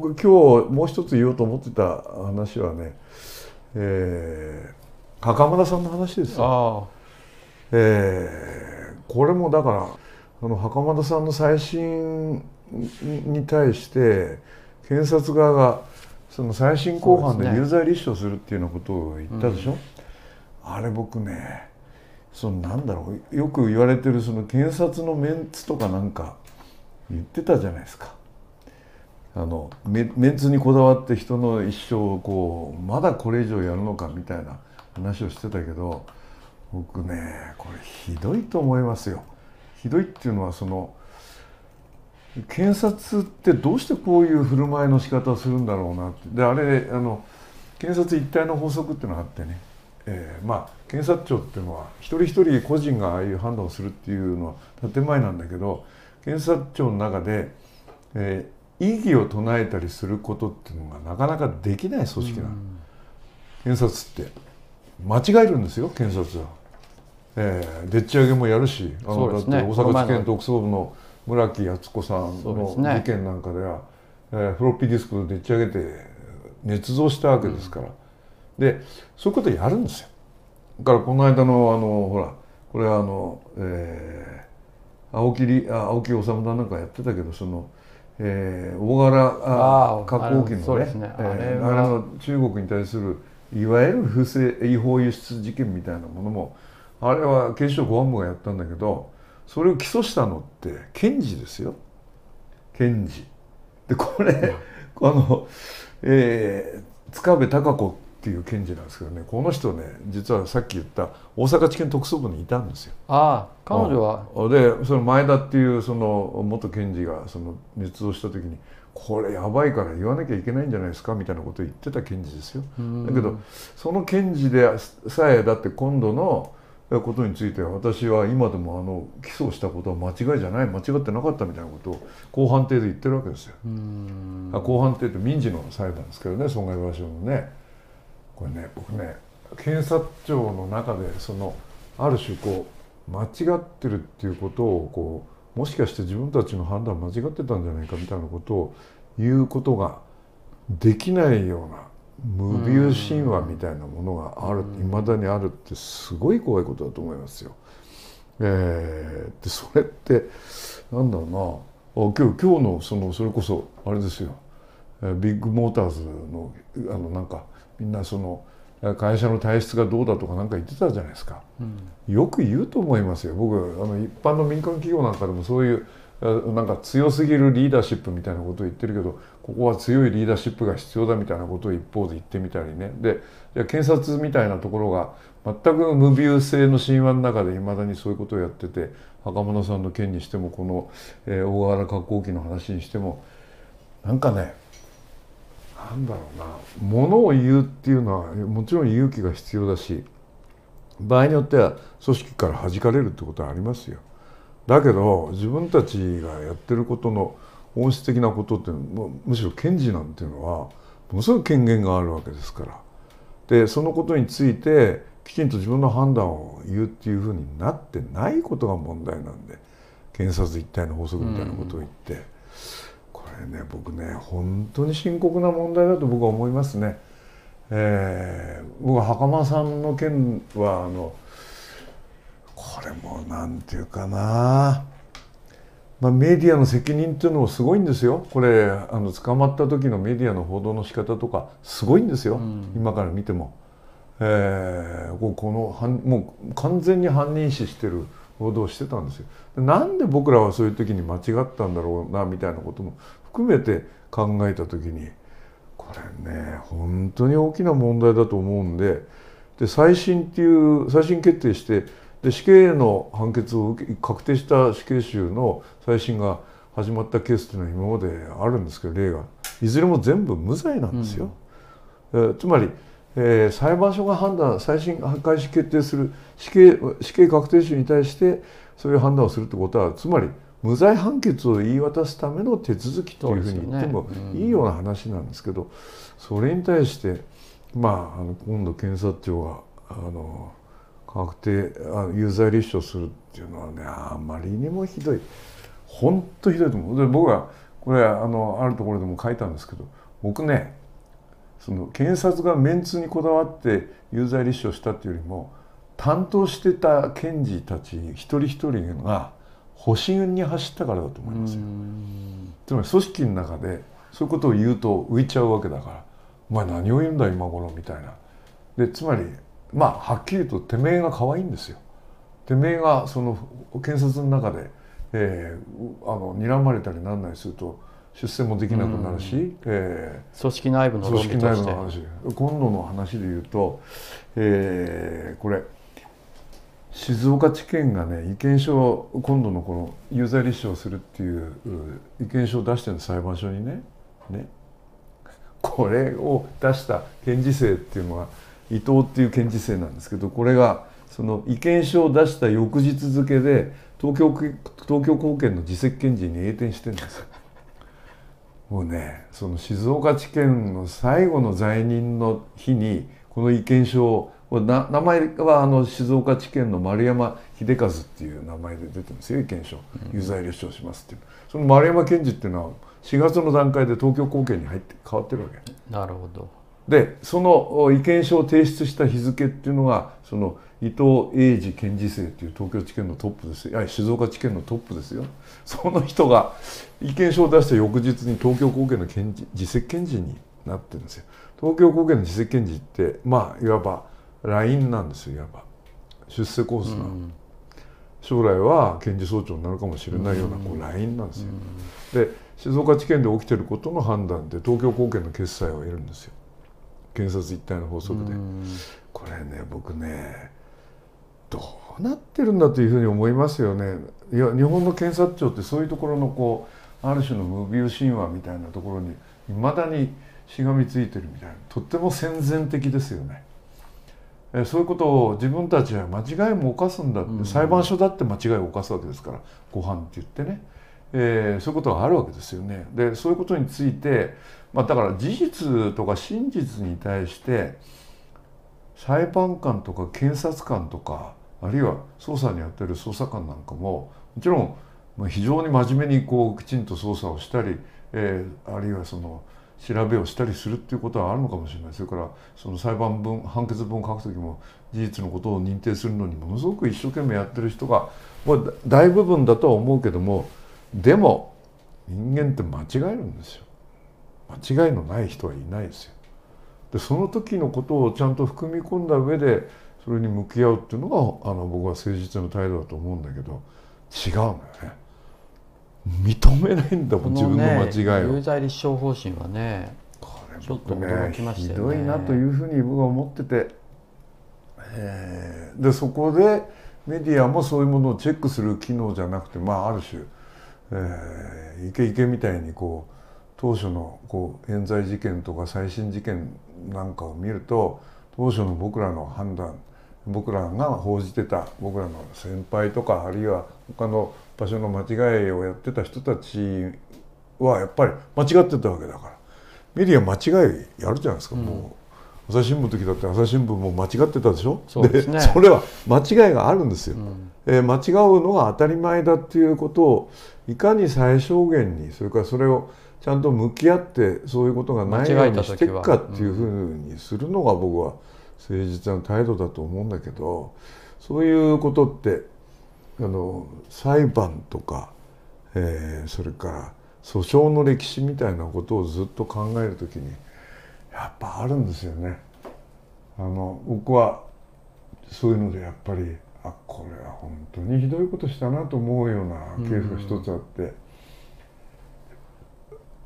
僕今日もう一つ言おうと思ってた話はね、えー、袴田さんの話ですよ。えー、これもだからあの袴田さんの再審に対して検察側がその再審公判で有罪立証するっていうようなことを言ったでしょ？うねうん、あれ僕ねそのなんだろうよく言われてるその検察のメンツとかなんか言ってたじゃないですか。あのメンツにこだわって人の一生をこうまだこれ以上やるのかみたいな話をしてたけど僕ねこれひどいと思いますよ。ひどいっていうのはその検察ってどうしてこういう振る舞いの仕方をするんだろうなってであれあの検察一体の法則っていうのがあってね、えー、まあ検察庁っていうのは一人一人個人がああいう判断をするっていうのは建前なんだけど検察庁の中で、えー、異議を唱えたりすることっていうのがなかなかできない組織なの、検察って。間違えるんですよ検察は、えー、でっち上げもやるしあの、ね、だって大阪地検特捜部の村木敦子さんの事件なんかではで、ね、えー、フロッピーディスクをでっち上げて捏造したわけですから、うん、でそういうことやるんですよ。だからこの間のあのほらこれはあの、えー、青木青木治さんなんかやってたけどそのえー、大柄加工機のね。ね、えー、あの中国に対するいわゆる不正違法輸出事件みたいなものもあれは警視庁公安部がやったんだけどそれを起訴したのって検事ですよ。検事。でこれ、うん、あの、えー、塚部孝子っていう検事なんですけどねこの人ね実はさっき言った大阪地検特捜部にいたんですよ。ああ彼女は？でその前田っていうその元検事がその捏造した時にこれやばいから言わなきゃいけないんじゃないですかみたいなことを言ってた検事ですよ。だけどその検事でさえだって今度のことについては私は今でもあの起訴したことは間違いじゃない間違ってなかったみたいなことを公判廷で言ってるわけですよ。公判廷って民事の裁判ですけどね損害賠償のね。これね僕ね検察庁の中でそのある種こう間違ってるっていうことをこうもしかして自分たちの判断間違ってたんじゃないかみたいなことを言うことができないような無ビュー神話みたいなものがあるいまだにあるってすごい怖いことだと思いますよ。えー、でそれってなんだろうな。今日今日のそのそれこそあれですよ。ビッグモーターズのあのなんかみんなその会社の体質がどうだとか何か言ってたじゃないですか、うん、よく言うと思いますよ。僕あの一般の民間企業なんかでもそういうなんか強すぎるリーダーシップみたいなことを言ってるけどここは強いリーダーシップが必要だみたいなことを一方で言ってみたりね。で検察みたいなところが全く無ビュー性の神話の中でいまだにそういうことをやってて袴田さんの件にしてもこの、えー、大原加工機の話にしてもなんかねなんだろうなものを言うっていうのはもちろん勇気が必要だし場合によっては組織から弾かれるってことはありますよ。だけど自分たちがやってることの本質的なことっていうのむしろ検事なんていうのはものすごい権限があるわけですから。でそのことについてきちんと自分の判断を言うっていうふうになってないことが問題なんで検察一体の法則みたいなことを言って。れね僕ね本当に深刻な問題だと僕は思いますね。えー、僕は袴さんの件はあのこれもなんていうかな、まあ、メディアの責任っていうのもすごいんですよこれあの捕まった時のメディアの報道の仕方とかすごいんですよ、うん、今から見ても。えー、このもう完全に犯人視してる報道してたんですよ。なんで僕らはそういう時に間違ったんだろうなみたいなことも含めて考えた時にこれね本当に大きな問題だと思うんでで再審っていう再審決定してで死刑の判決を受け確定した死刑囚の再審が始まったケースっていうのは今まであるんですけど例がいずれも全部無罪なんですよ。うん、つまり、えー、裁判所が判断再審開始決定する死刑死刑確定囚に対してそういう判断をするってことはつまり無罪判決を言い渡すための手続きというふうに言ってもいいような話なんですけどそれに対してまああの今度検察庁があの確定あ有罪立証するっていうのはねあまりにもひどい。本当ひどいと思う。で僕はこれあのあるところでも書いたんですけど僕ねその検察がメンツにこだわって有罪立証したっていうよりも担当してた検事たち一人一人が保身に走ったからだと思いますよ。つまり組織の中でそういうことを言うと浮いちゃうわけだから「お前何を言うんだ今頃」みたいな。でつまりまあはっきり言うとてめえが可愛いんですよ。てめえがその検察の中で、えー、あの睨まれたりなんなりすると出世もできなくなるし、うん、えー、組織内部の組織内部の話今度の話で言うと、えー、これ静岡地検がね意見書を今度のこの有罪立証するっていう意見書を出してる裁判所にねねこれを出した検事正っていうのは伊藤っていう検事正なんですけどこれがその意見書を出した翌日付で東京東京高検の自責検事に栄転してるんですよ。もうねその静岡地検の最後の在任の日にこの意見書を名前はあの静岡地検の丸山秀和っていう名前で出てるんですよ意見書。有罪立証しますっていう、その丸山検事っていうのは4月の段階で東京高検に入って変わってるわけ。なるほど。でその意見書を提出した日付っていうのがその伊藤英二検事正っていう東京地検のトップですよ。いや静岡地検のトップですよ。その人が意見書を出した翌日に東京高検の検事自責検事になってるんですよ。東京高検の自責検事ってまあいわばラインなんですよいわば出世コースな、うん、将来は検事総長になるかもしれないようなこうラインなんですよ、うん、で静岡地検で起きてることの判断で東京高検の決裁を得るんですよ。検察一体の法則で、うん、これね僕ねどうなってるんだというふうに思いますよね。いや日本の検察庁ってそういうところのこうある種の無病神話みたいなところにいまだにしがみついてるみたいな。とっても戦前的ですよね。えそういうことを自分たちは間違いも犯すんだって、うん、裁判所だって間違いを犯すわけですからご飯って言ってね、えー、そういうことがあるわけですよね。でそういうことについて、まあ、だから事実とか真実に対して裁判官とか検察官とかあるいは捜査にやってる捜査官なんかももちろん非常に真面目にこうきちんと捜査をしたり、えー、あるいはその調べをしたりするっていうことはあるのかもしれない。それからその裁判文判決文を書く時も事実のことを認定するのにものすごく一生懸命やってる人が大部分だとは思うけどもでも人間って間違えるんですよ。間違いのない人はいないですよ。でその時のことをちゃんと含み込んだ上でそれに向き合うっていうのがあの僕は誠実な態度だと思うんだけど違うんだよね。認めないんだもん、ね、自分の間違いを。有罪立証方針はねこれちょっと驚きましたよねひどいなというふうに僕は思ってて、えー、でそこでメディアもそういうものをチェックする機能じゃなくてまあある種、えー、イケイケみたいにこう当初のこう冤罪事件とか再審事件なんかを見ると当初の僕らの判断僕らが報じてた僕らの先輩とかあるいは他の場所の間違いをやってた人たちはやっぱり間違ってたわけだから。メディア間違いやるじゃないですか、うん、もう朝日新聞の時だって朝日新聞も間違ってたでしょ。そうです、ね、それは間違いがあるんですよ、うん、えー、間違うのが当たり前だっていうことをいかに最小限にそれからそれをちゃんと向き合ってそういうことがないようにしていくかっていうふうにするのが僕は誠実な態度だと思うんだけどそういうことってあの裁判とか、えー、それから訴訟の歴史みたいなことをずっと考えるときにやっぱあるんですよね。あの僕はそういうのでやっぱりあこれは本当にひどいことしたなと思うようなケースが一つあって。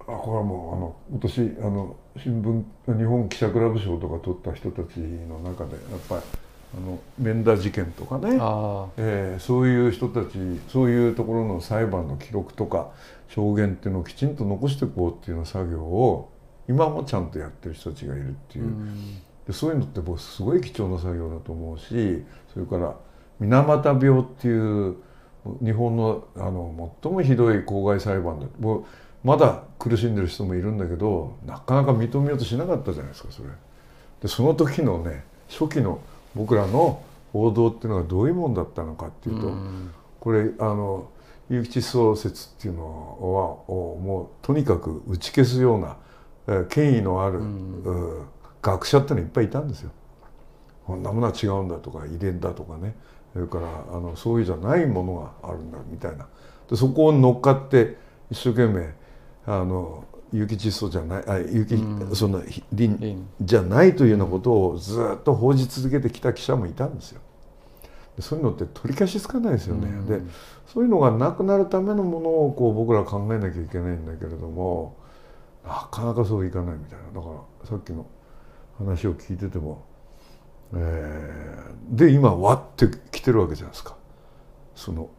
あこれはもうあの今年あの新聞日本記者クラブ賞とか取った人たちの中でやっぱりあの免田事件とかね、えー、そういう人たちそういうところの裁判の記録とか証言っていうのをきちんと残していこうっていうような作業を今もちゃんとやってる人たちがいるっていう、うん、でそういうのって僕すごい貴重な作業だと思うしそれから水俣病っていう日本のあの最もひどい公害裁判だ。もうまだ苦しんでる人もいるんだけどなかなか認めようとしなかったじゃないですかそれ。でその時のね初期の僕らの報道っていうのがどういうもんだったのかっていうと、うん、これあの有機窒素説っていうのはもうとにかく打ち消すような、えー、権威のある、うん、学者ってのいっぱいいたんですよ。こんなものは違うんだとか遺伝だとかね。それからあのそういうじゃないものがあるんだみたいな。でそこを乗っかって一生懸命あの有機窒素じゃないあ有機、うん、そのリンじゃないというようなことをずっと報じ続けてきた記者もいたんですよ。そういうのって取り返しつかないですよね。うん、でそういうのがなくなるためのものをこう僕ら考えなきゃいけないんだけれどもなかなかそういかないみたいなだからさっきの話を聞いてても、えー、で今わって来てるわけじゃないですか。その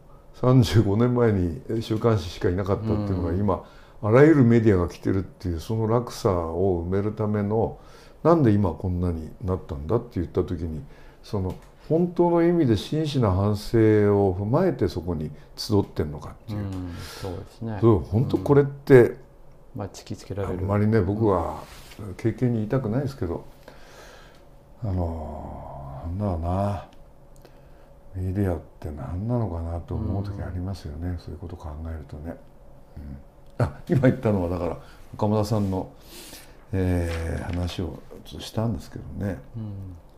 35年前に週刊誌しかいなかったっていうのが今、あらゆるメディアが来てるっていうその落差を埋めるためのなんで今こんなになったんだって言った時にその本当の意味で真摯な反省を踏まえてそこに集ってんのかっていう、うん、そうですね。そう本当これって、うん、まあ、突きつけられるあんまりね僕は経験に言いたくないですけど、あのなんだろうな。メディアって何なのかなと思う時ありますよね、うん、そういうことを考えるとね。うん、あ今言ったのはだから岡村さんの、えー、話をしたんですけどね。うん